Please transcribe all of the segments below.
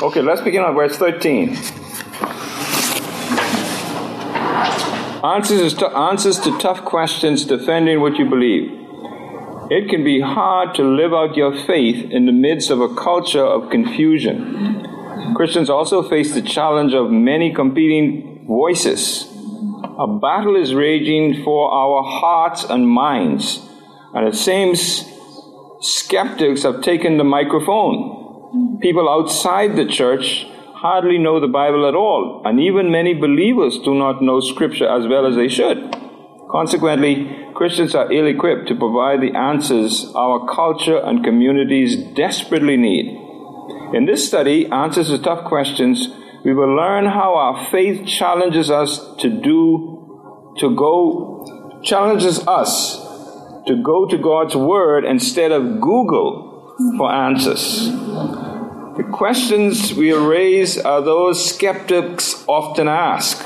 Okay, let's begin on verse 13. Answers to, answers to tough questions, defending what you believe. It can be hard to live out your faith in the midst of a culture of confusion. Christians also face the challenge of many competing voices. A battle is raging for our hearts and minds, and it seems skeptics have taken the microphone. People outside the church hardly know the Bible at all, and even many believers do not know Scripture as well as they should. Consequently, Christians are ill equipped to provide the answers our culture and communities desperately need. In this study, Answers to Tough Questions, we will learn how our faith challenges us to do, to go, challenges us to go to God's Word instead of Google for answers. The questions we raise are those skeptics often ask,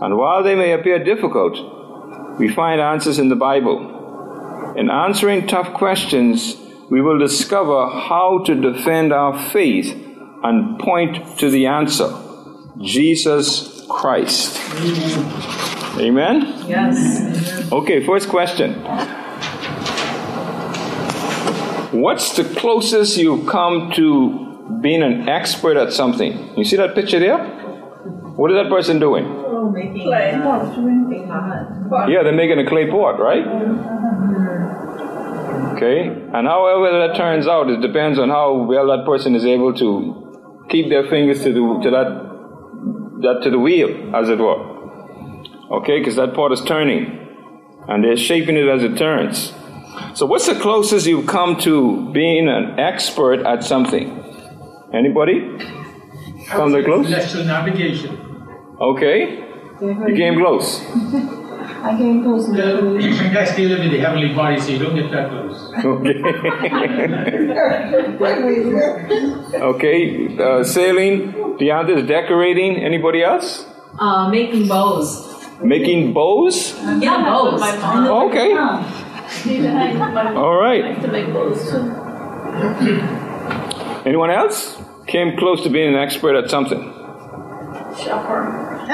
and while they may appear difficult, we find answers in the Bible. In answering tough questions, we will discover how to defend our faith and point to the answer Jesus Christ. Amen? Yes. Okay, first question. What's the closest you've come to being an expert at something? You see that picture there? What is that person doing? Oh, making clay. Uh, yeah, they're making a clay pot, right? Okay, and however that turns out, it depends on how well that person is able to keep their fingers to the to that that to the wheel, as it were. Okay, because that pot is turning, and they're shaping it as it turns. So, what's the closest you've come to being an expert at something? Anybody? Come that close? Celestial navigation. Okay. You came close. I came close. Well, you guys still live in the heavenly body, so you don't get that close. Okay. okay. Uh, sailing. Beyond this, decorating. Anybody else? Uh, making bows. Making bows? Yeah, bows. Okay. All right. To make bows too. Anyone else? Came close to being an expert at something. Shopper.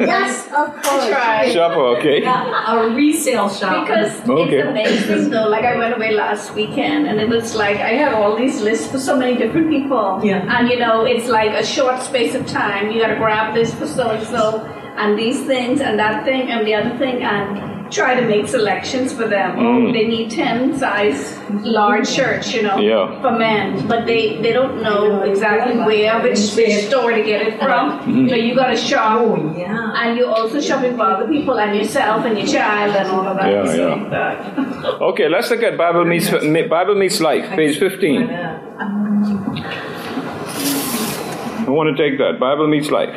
Yes, of course. Try. Shopper, okay. Yeah, a resale shop. Because Okay. it's amazing though. Like I went away last weekend and it was like I have all these lists for so many different people. Yeah. And you know, it's like a short space of time. You gotta grab this for so and so and these things and that thing and the other thing and try to make selections for them. Mm. They need ten size large shirts, you know, Yeah. for men. But they, they don't know exactly where, which, which store to get it from. Mm-hmm. So you gotta shop Oh, yeah. and you're also shopping for other people and yourself and your child and all of that. Yeah, yeah. Okay, let's look at Bible meets Bible meets life, page fifteen. I want to take that. Bible meets life.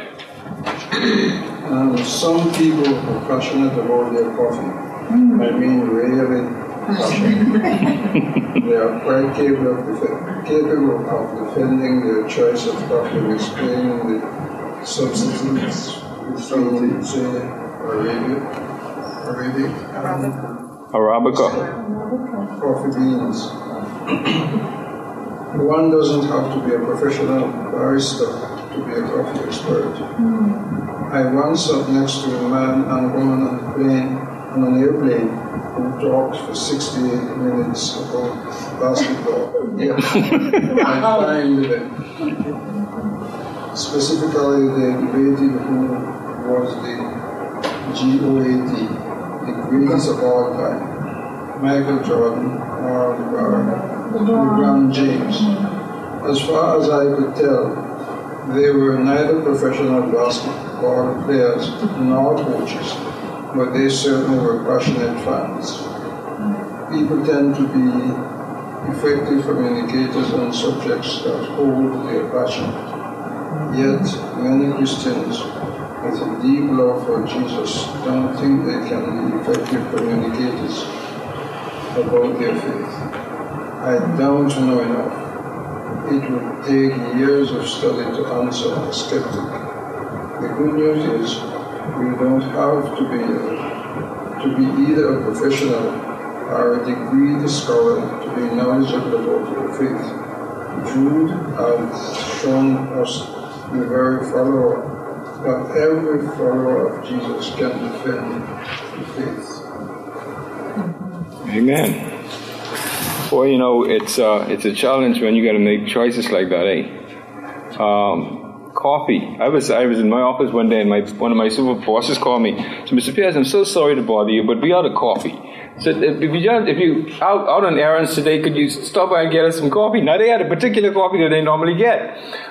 And some people are passionate about their coffee. Hmm. I mean, really passionate. they are quite capable of, def- capable of defending their choice of coffee, and explaining the substitutes between, say, Arabic, Arabic and Arabica. coffee beans. One doesn't have to be a professional barista to be a coffee expert. Hmm. I once sat next to a man and woman on a plane, on an airplane, who talked for 68 minutes about basketball. Yeah. I fine with it. Specifically, they debated who was the GOAT, the greatest of all time, Michael Jordan or LeBron James. As far as I could tell, they were neither professional basketball players nor coaches, but they certainly were passionate fans. People tend to be effective communicators on subjects that hold their passion. Yet, many Christians with a deep love for Jesus don't think they can be effective communicators about their faith. I don't know enough. It would take years of study to answer a skeptic. The good news is we don't have to be to be either a professional or a degree scholar to be knowledgeable about your faith. Jude has shown us the very follower that every follower of Jesus can defend the faith. Amen. Well, you know, it's uh, it's a challenge when you got to make choices like that, eh? Um, coffee. I was I was in my office one day, and my one of my super bosses called me. So, Mr. Pierce, I'm so sorry to bother you, but we out of coffee. So if you if you out out on errands today, could you stop by and get us some coffee? Now they had a particular coffee that they normally get,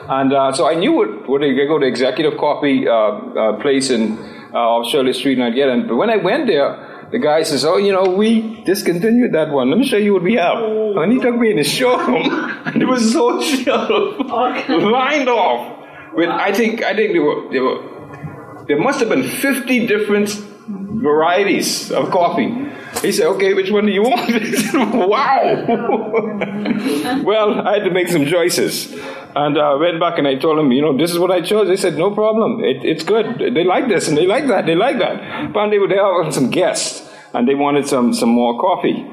and uh, so I knew what what they go to executive coffee uh, uh, place in uh, off Shirley Street and I'd get it. But when I went there. The guy says, "Oh, you know, we discontinued that one. Let me show you what we have." And he took me in the showroom, and it was so shelf lined off with. I think I think there were there were there must have been fifty different varieties of coffee. He said, "Okay, which one do you want?" Said, "Wow." well, I had to make some choices, and I uh, went back and I told him, "You know, this is what I chose." They said, "No problem. It, it's good. They like this and they like that. They like that." But they were there some guests, and they wanted some some more coffee.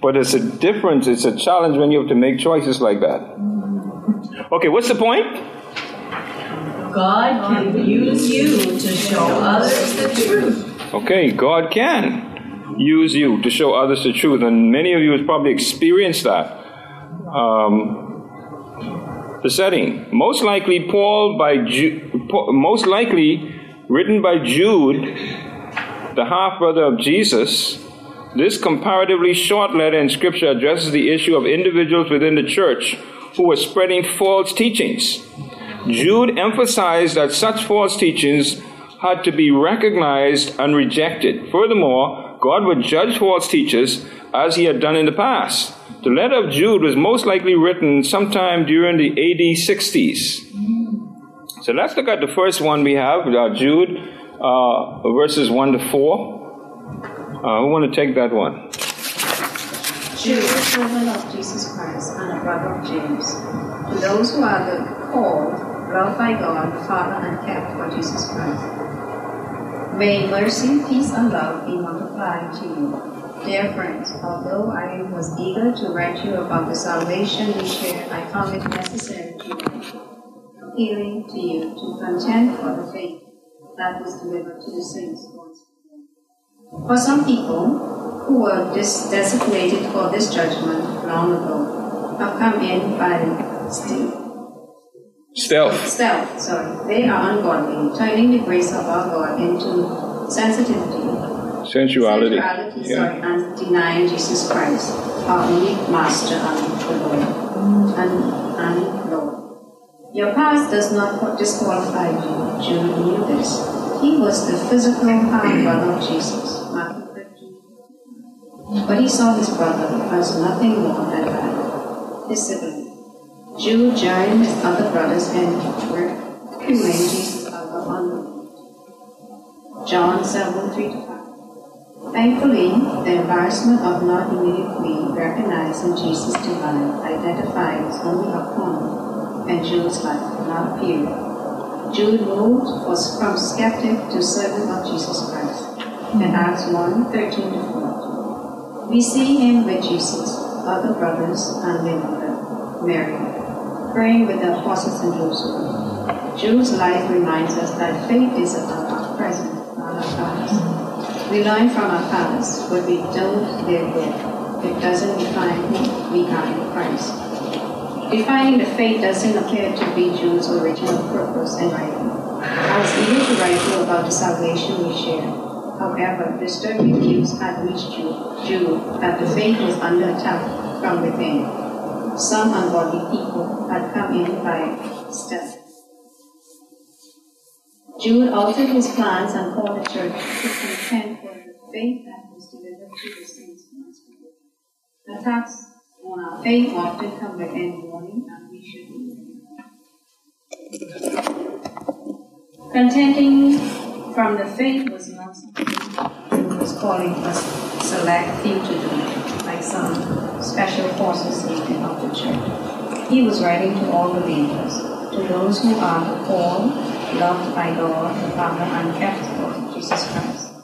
But it's a difference. It's a challenge when you have to make choices like that. Okay, what's the point? God can use you to show others the truth. Okay, God can use you to show others the truth, and many of you have probably experienced that. Um, the setting, most likely Paul by Ju- most likely written by Jude, the half brother of Jesus. This comparatively short letter in Scripture addresses the issue of individuals within the church who were spreading false teachings. Jude emphasized that such false teachings had to be recognized and rejected. Furthermore, God would judge false teachers as he had done in the past. The letter of Jude was most likely written sometime during the AD 60s. So let's look at the first one we have, uh, Jude, uh, verses 1 to 4. Uh, who want to take that one? Jude, servant of Jesus Christ and a brother of James, to those who are the called, by God, the Father, and kept for Jesus Christ. May mercy, peace, and love be multiplied to you. Dear friends, although I was eager to write you about the salvation we share, I found it necessary to appealing to you to contend for the faith that was delivered to the saints once. For some people who were dis- designated for this judgment long ago have come in by stealth. Stealth. Stealth, sorry. They are ungodly, turning the grace of our God into sensitivity Sensuality. Sensuality, Yeah. sorry, and denying Jesus Christ, our only Master and the Lord, and, and Lord. Your past does not disqualify you. Jude knew this. He was the physical half brother of Jesus, Matthew 15. But he saw his brother as nothing more than that, his sibling. Joined his other brothers in ridiculing Jesus out of honor. John 7 3 to 5. Thankfully, the embarrassment of not immediately recognizing Jesus divine identifies only a point in Jude's life, not a period. Jude moved was from skeptic to servant of Jesus Christ in Acts 1 13 to 14. We see him with Jesus, other brothers, and with Mary, praying with the apostles in Jerusalem. Jude's life reminds us that faith is about our present, not our past. We learn from our past, but we don't live with. It doesn't define who we are in Christ. Defining the faith doesn't appear to be Jude's original purpose in writing. I was eager to write you about the salvation we share. However, disturbing news had reached Jude, Jude that the faith was under attack from within. Some ungodly people had come in by stealth. Jude altered his plans and called the church to contend for the faith that was delivered to the saints once before. Attacks on our faith often come within warning, and we should be ready. Contending from the faith was not something was calling a select few to do, like some special forces leading of the church. He was writing to all believers, to those who are called, loved by God the Father, and kept for Jesus Christ.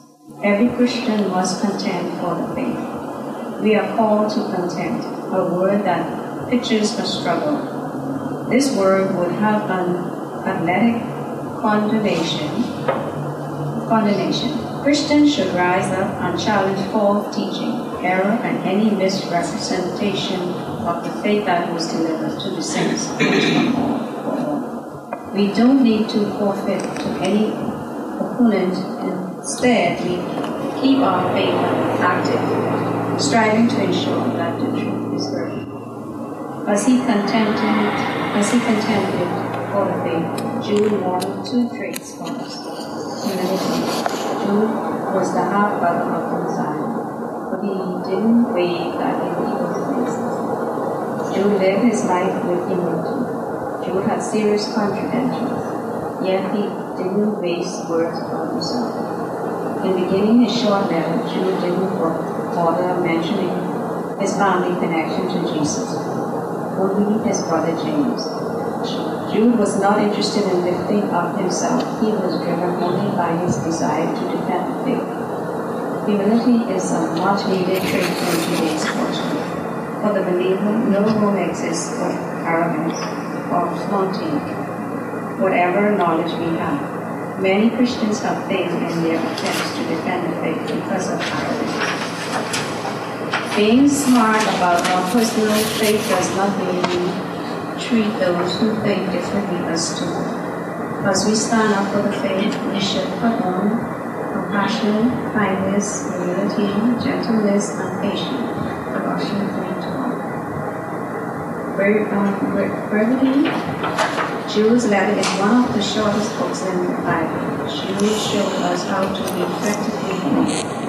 Every Christian must contend for the faith. We are called to contend, a word that pictures a struggle. This word would have an athletic condemnation. Condemnation. Christians should rise up and challenge false teaching, error, and any misrepresentation of the faith that was delivered to the saints. We don't need to forfeit to any opponent. Instead, we keep our faith active, striving to ensure that the truth is heard. As he contended, as he contended for the faith, Jude wanted two traits from us. Humility. Jude was the half brother of the Messiah, he didn't wave that in people's faces. Jude lived his life with humility. Jude had serious contradictions, yet he didn't waste words about himself. In beginning his short letter, Jude didn't bother mentioning his family connection to Jesus, only his brother James. Jude was not interested in lifting up himself, he was driven only by his desire to defend the faith. Humility is a much needed trait in today's culture. For the believer, no room exists for arrogance or flaunting whatever knowledge we have. Many Christians have failed in their attempts to defend the faith because of arrogance. Being smart about our personal faith does not mean we treat those who think differently as stupid. As we stand up for the faith, we should put on compassion, kindness, humility, gentleness, and patience. Colossians 3 Brevity, Jude's letter is one of the shortest books in the Bible. Jude showed us how to be effectively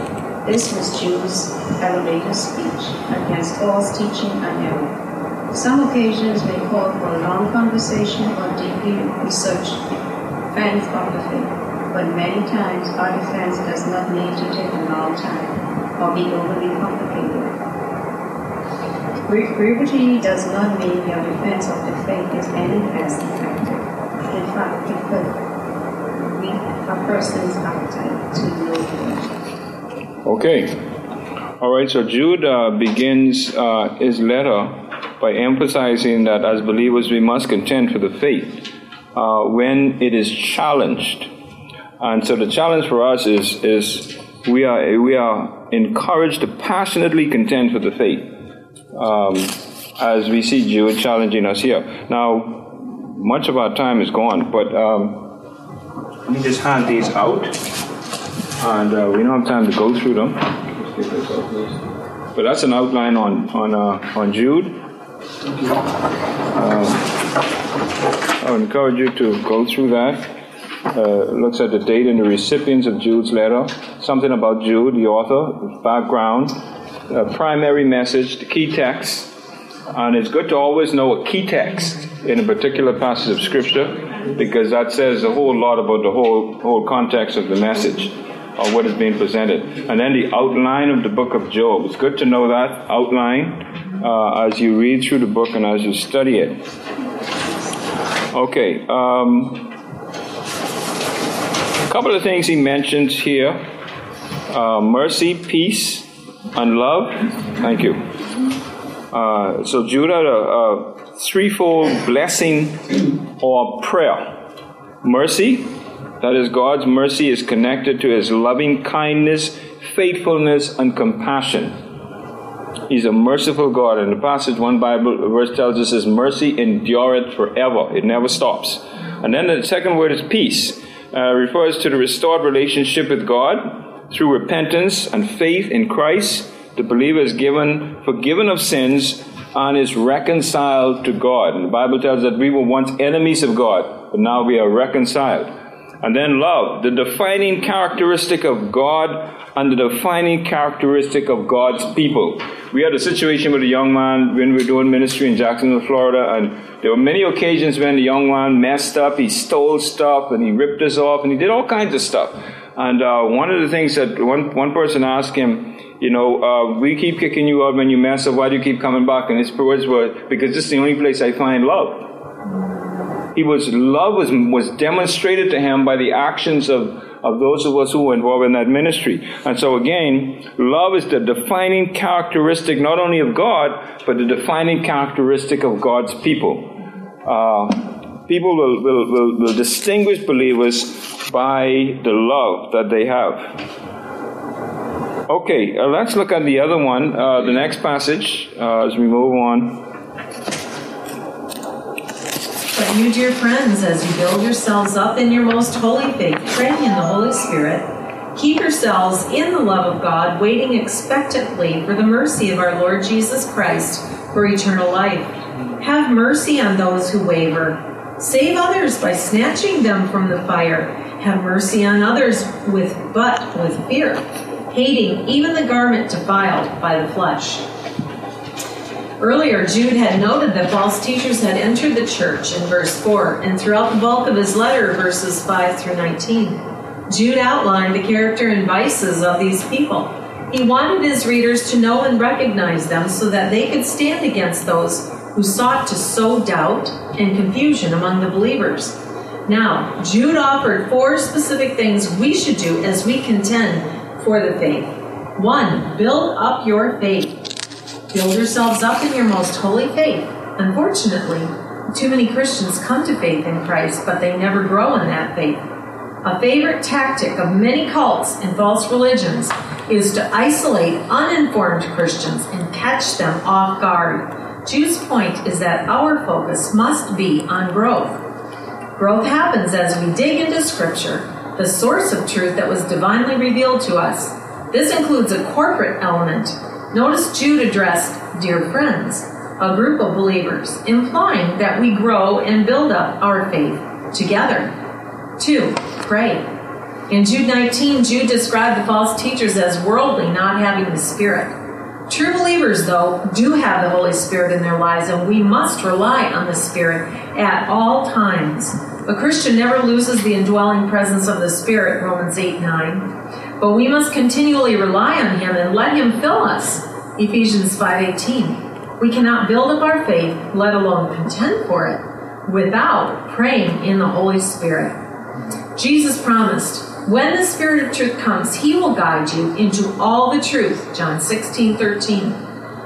this was Jude's elevator speech against false teaching and error. Some occasions may call for a long conversation or deeply researched defense of the faith, but many times our defense does not need to take a long time or be overly complicated. Brevity does not mean your defense of the faith is any less effective. In fact, it could a person's appetite to know. Okay. All right, so Jude uh, begins uh, his letter by emphasizing that as believers we must contend for the faith uh, when it is challenged. And so the challenge for us is, is we, are, we are encouraged to passionately contend for the faith um, as we see Jude challenging us here. Now, much of our time is gone, but um, let me just hand these out and uh, we don't have time to go through them. But that's an outline on on uh, on Jude. Uh, I would encourage you to go through that. Uh, looks at the date and the recipients of Jude's letter, something about Jude, the author, his background, primary message, the key text, and it's good to always know a key text in a particular passage of Scripture because that says a whole lot about the whole whole context of the message of what is being presented. And then the outline of the book of Job. It's good to know that outline uh, as you read through the book and as you study it. Okay. Um, couple of things he mentions here uh, mercy, peace, and love. Thank you. Uh, so Judah, a, a threefold blessing or prayer mercy, that is, God's mercy is connected to his loving kindness, faithfulness, and compassion. He's a merciful God. And the passage, one Bible verse tells us, his mercy endureth forever. It never stops. And then the second word is peace. Uh, refers to the restored relationship with God through repentance and faith in Christ. The believer is given forgiven of sins and is reconciled to God. And the Bible tells that we were once enemies of God, but now we are reconciled. And then love, the defining characteristic of God and the defining characteristic of God's people. We had a situation with a young man when we were doing ministry in Jacksonville, Florida, and there were many occasions when the young man messed up, he stole stuff, and he ripped us off, and he did all kinds of stuff. And uh, one of the things that one, one person asked him, you know, uh, we keep kicking you out when you mess up, why do you keep coming back? And his words were, because this is the only place I find love he was love was was demonstrated to him by the actions of of those of us who were involved in that ministry. And so again, love is the defining characteristic not only of God, but the defining characteristic of God's people. uh, people will, will, will, will distinguish believers by the love that they have. Okay, uh, let's look at the other one, uh, the next passage, uh, as we move on. But you, dear friends, as you build yourselves up in your most holy faith, praying in the Holy Spirit, keep yourselves in the love of God, waiting expectantly for the mercy of our Lord Jesus Christ for eternal life. Have mercy on those who waver. Save others by snatching them from the fire. Have mercy on others with but with fear hating even the garment defiled by the flesh. Earlier, Jude had noted that false teachers had entered the church in verse 4, and throughout the bulk of his letter, verses 5 through 19, Jude outlined the character and vices of these people. He wanted his readers to know and recognize them so that they could stand against those who sought to sow doubt and confusion among the believers. Now, Jude offered four specific things we should do as we contend for the faith. One, build up your faith. Build yourselves up in your most holy faith. Unfortunately, too many Christians come to faith in Christ, but they never grow in that faith. A favorite tactic of many cults and false religions is to isolate uninformed Christians and catch them off guard. Jude's point is that our focus must be on growth. Growth happens as we dig into Scripture the source of truth that was divinely revealed to us. This includes a corporate element. Notice Jude addressed dear friends, a group of believers, implying that we grow and build up our faith together. Two, pray. In Jude 19, Jude described the false teachers as worldly, not having the Spirit. True believers, though, do have the Holy Spirit in their lives, and we must rely on the Spirit at all times. A Christian never loses the indwelling presence of the Spirit, Romans 8 9. But we must continually rely on Him and let Him fill us, Ephesians 5.18. We cannot build up our faith, let alone contend for it, without praying in the Holy Spirit. Jesus promised, when the Spirit of truth comes, He will guide you into all the truth, John 16 13.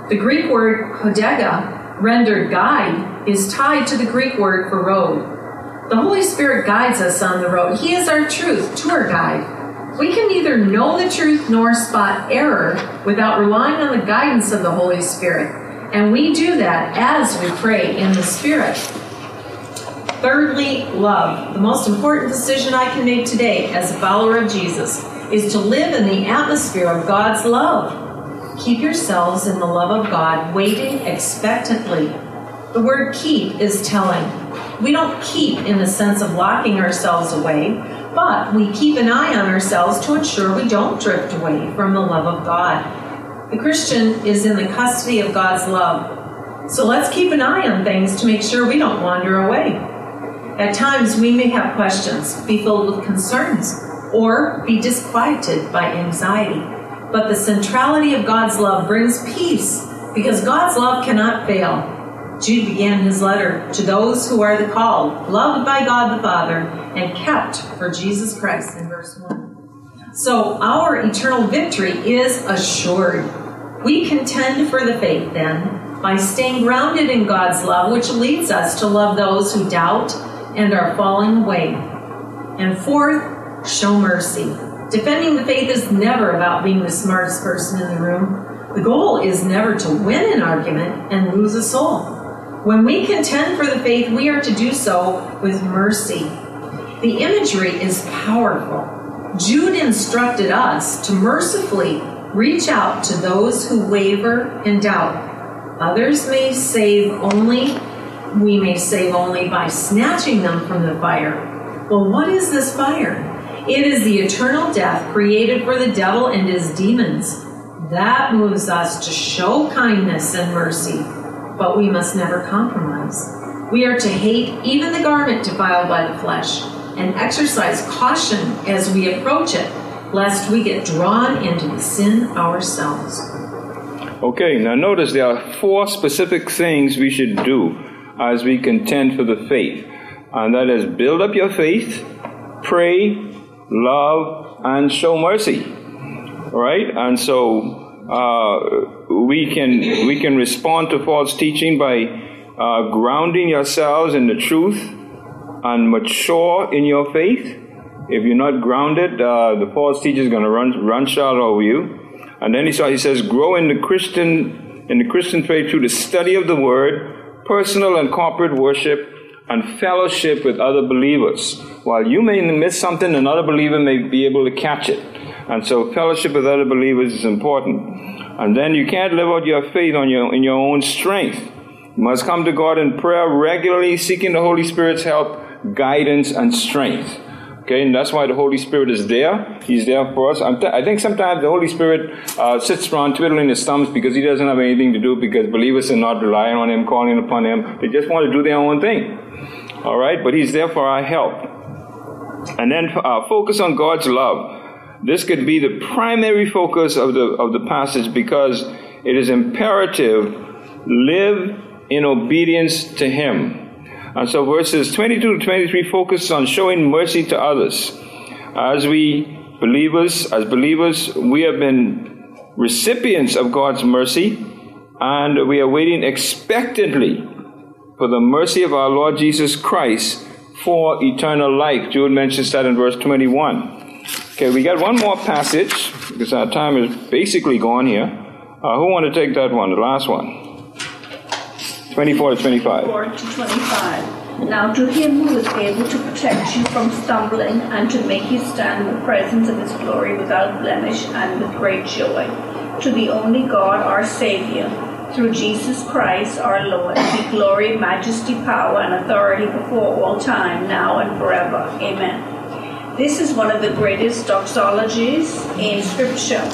The Greek word hodega, rendered guide, is tied to the Greek word for road. The Holy Spirit guides us on the road. He is our truth, tour guide. We can neither know the truth nor spot error without relying on the guidance of the Holy Spirit. And we do that as we pray in the Spirit. Thirdly, love. The most important decision I can make today as a follower of Jesus is to live in the atmosphere of God's love. Keep yourselves in the love of God, waiting expectantly. The word keep is telling. We don't keep in the sense of locking ourselves away, but we keep an eye on ourselves to ensure we don't drift away from the love of God. The Christian is in the custody of God's love. So let's keep an eye on things to make sure we don't wander away. At times, we may have questions, be filled with concerns, or be disquieted by anxiety. But the centrality of God's love brings peace because God's love cannot fail. Jude began his letter to those who are the called, loved by God the Father, and kept for Jesus Christ in verse 1. So our eternal victory is assured. We contend for the faith then by staying grounded in God's love, which leads us to love those who doubt and are falling away. And fourth, show mercy. Defending the faith is never about being the smartest person in the room. The goal is never to win an argument and lose a soul. When we contend for the faith, we are to do so with mercy. The imagery is powerful. Jude instructed us to mercifully reach out to those who waver and doubt. Others may save only, we may save only by snatching them from the fire. Well, what is this fire? It is the eternal death created for the devil and his demons. That moves us to show kindness and mercy but we must never compromise. We are to hate even the garment defiled by the flesh and exercise caution as we approach it, lest we get drawn into the sin ourselves. Okay, now notice there are four specific things we should do as we contend for the faith, and that is build up your faith, pray, love, and show mercy. All right, and so uh, we can we can respond to false teaching by uh, grounding yourselves in the truth and mature in your faith. If you're not grounded, uh, the false teacher is going to run run shot over you. And then he, saw, he says, grow in the Christian in the Christian faith through the study of the Word, personal and corporate worship, and fellowship with other believers. While you may miss something, another believer may be able to catch it. And so fellowship with other believers is important. And then you can't live out your faith on your in your own strength. You must come to God in prayer regularly, seeking the Holy Spirit's help, guidance, and strength. Okay, and that's why the Holy Spirit is there. He's there for us. T- i think sometimes the Holy Spirit uh, sits around twiddling his thumbs because he doesn't have anything to do because believers are not relying on him, calling upon him. They just want to do their own thing. All right, but he's there for our help. And then uh, focus on God's love. This could be the primary focus of the of the passage because it is imperative live in obedience to Him. And so verses 22 to 23 focus on showing mercy to others. As we believers, as believers, we have been recipients of God's mercy and we are waiting expectantly for the mercy of our Lord Jesus Christ for eternal life. Jude mentions that in verse 21. Okay, we got one more passage because our time is basically gone here. Uh, who want to take that one, the last one? 24 to 25. 24 to 25. Now to him who is able to protect you from stumbling and to make you stand in the presence of his glory without blemish and with great joy. To the only God, our Savior, through Jesus Christ our Lord, be glory, majesty, power, and authority before all time, now and forever. Amen. This is one of the greatest doxologies in Scripture.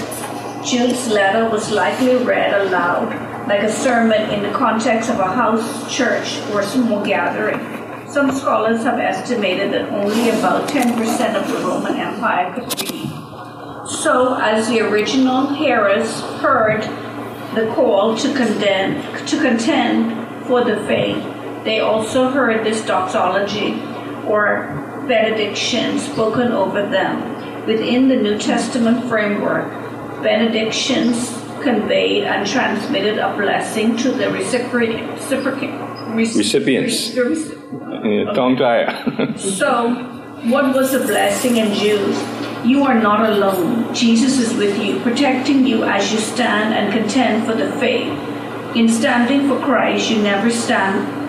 Jude's letter was likely read aloud like a sermon in the context of a house church or small gathering. Some scholars have estimated that only about 10% of the Roman Empire could read. So, as the original hearers heard the call to, condemn, to contend for the faith, they also heard this doxology or benediction spoken over them. Within the New Testament framework, benedictions conveyed and transmitted a blessing to the recipients. Recipients. Tongue tie. so, what was the blessing in Jude? You are not alone. Jesus is with you, protecting you as you stand and contend for the faith. In standing for Christ, you never stand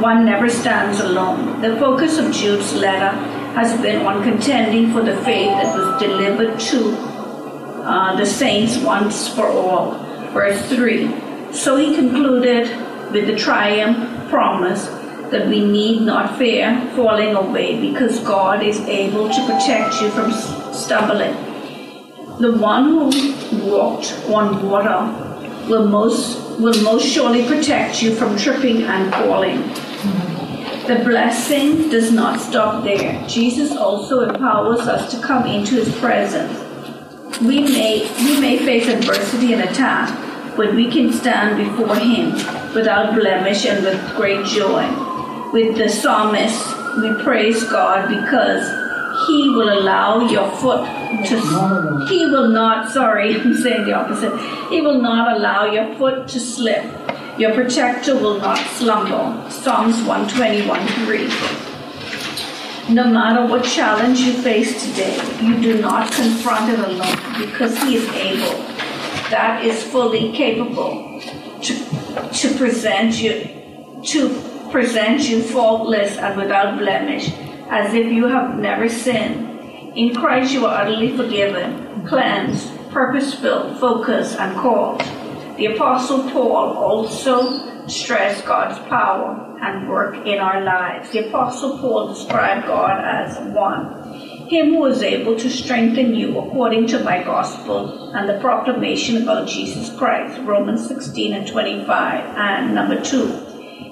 one never stands alone. The focus of Jude's letter has been on contending for the faith that was delivered to uh, the saints once for all. Verse 3. So he concluded with the triumph promise that we need not fear falling away because God is able to protect you from stumbling. The one who walked on water will most will most surely protect you from tripping and falling. The blessing does not stop there. Jesus also empowers us to come into his presence we may we may face adversity and attack, but we can stand before Him without blemish and with great joy. With the psalmist, we praise God because He will allow your foot to. He will not. Sorry, I'm saying the opposite. He will not allow your foot to slip. Your protector will not slumber. Psalms 121 3. No matter what challenge you face today, you do not confront it alone because He is able, that is fully capable to, to present you to present you faultless and without blemish, as if you have never sinned. In Christ you are utterly forgiven, cleansed, purpose-filled, focused, and called. The Apostle Paul also stressed God's power and work in our lives. The Apostle Paul described God as one. Him who is able to strengthen you according to my gospel and the proclamation about Jesus Christ, Romans 16 and 25. And number two,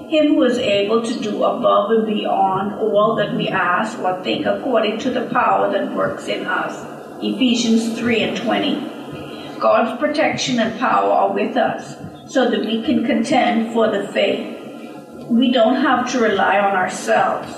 him who is able to do above and beyond all that we ask or think according to the power that works in us. Ephesians 3 and 20. God's protection and power are with us so that we can contend for the faith we don't have to rely on ourselves.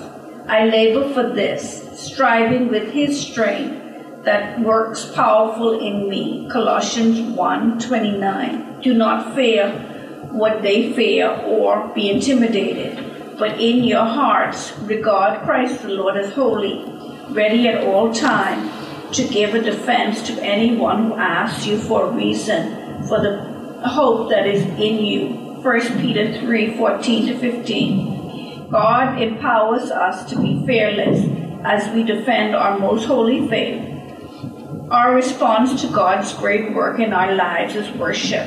I labor for this, striving with his strength that works powerful in me. Colossians 1:29. Do not fear, what they fear or be intimidated, but in your hearts regard Christ the Lord as holy, ready at all time to give a defense to anyone who asks you for a reason for the hope that is in you. 1 Peter 3 14 to 15. God empowers us to be fearless as we defend our most holy faith. Our response to God's great work in our lives is worship.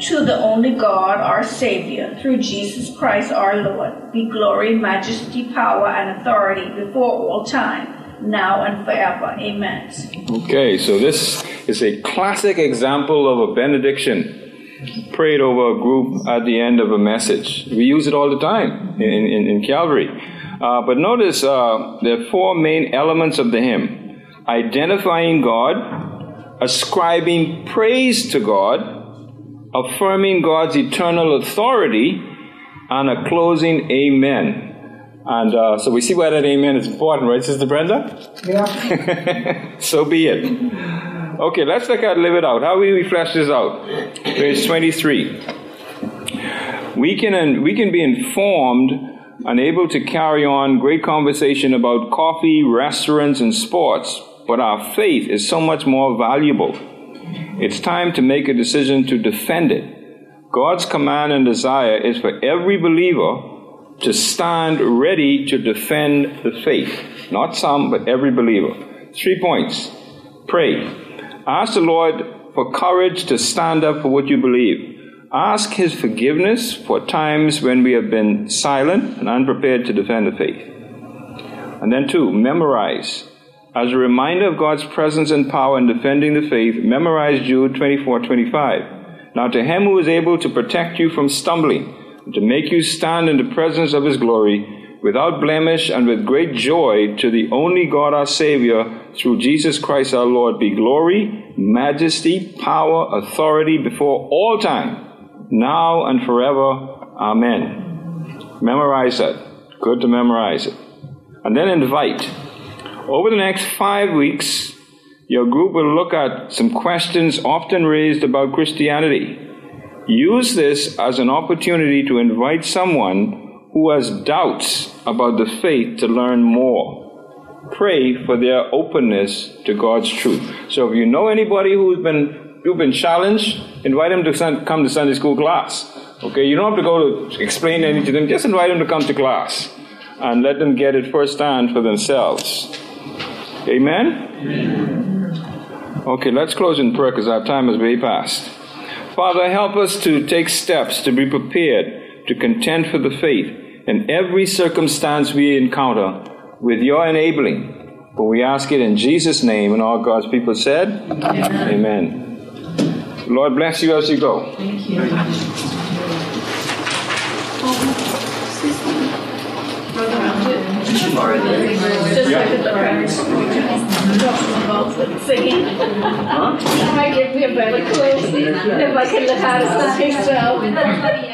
To the only God, our Savior, through Jesus Christ our Lord, be glory, majesty, power, and authority before all time, now and forever. Amen. Okay, so this is a classic example of a benediction prayed over a group at the end of a message. We use it all the time in, in, in Calvary. Uh, but notice uh, there are four main elements of the hymn identifying God, ascribing praise to God, affirming God's eternal authority, and a closing amen. And uh, so we see why that amen is important, right, Sister Brenda? Yeah. so be it. Okay, let's look at live it out. How will we flesh this out? Verse 23. We can, we can be informed and able to carry on great conversation about coffee, restaurants, and sports, but our faith is so much more valuable. It's time to make a decision to defend it. God's command and desire is for every believer to stand ready to defend the faith. Not some, but every believer. Three points. Pray. Ask the Lord for courage to stand up for what you believe. Ask His forgiveness for times when we have been silent and unprepared to defend the faith. And then, two, memorize. As a reminder of God's presence and power in defending the faith, memorize Jude 24 25. Now, to Him who is able to protect you from stumbling, to make you stand in the presence of His glory, without blemish and with great joy, to the only God our Savior, through Jesus Christ our Lord, be glory, majesty, power, authority before all time now and forever. Amen. Memorize that. Good to memorize it. And then invite. Over the next five weeks, your group will look at some questions often raised about Christianity. Use this as an opportunity to invite someone who has doubts about the faith to learn more. Pray for their openness to God's truth. So if you know anybody who's been you've been challenged, invite them to come to Sunday school class. Okay, you don't have to go to explain anything to them, just invite them to come to class and let them get it firsthand for themselves. Amen? Okay, let's close in prayer because our time has way passed. Father, help us to take steps to be prepared to contend for the faith in every circumstance we encounter with your enabling. For we ask it in Jesus' name, and all God's people said, Amen. Amen. Lord bless you as you go. Thank you. The, just like at the parents, talking about the singing. Might give me a better clothes if I can look to stand myself.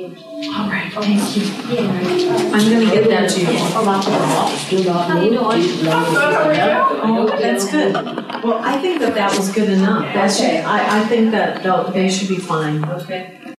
All right, thank you. I'm gonna get that to you. How you doing? Oh, that's good. Well, I think that that was good enough. That's. I, I think that they should be fine. Okay.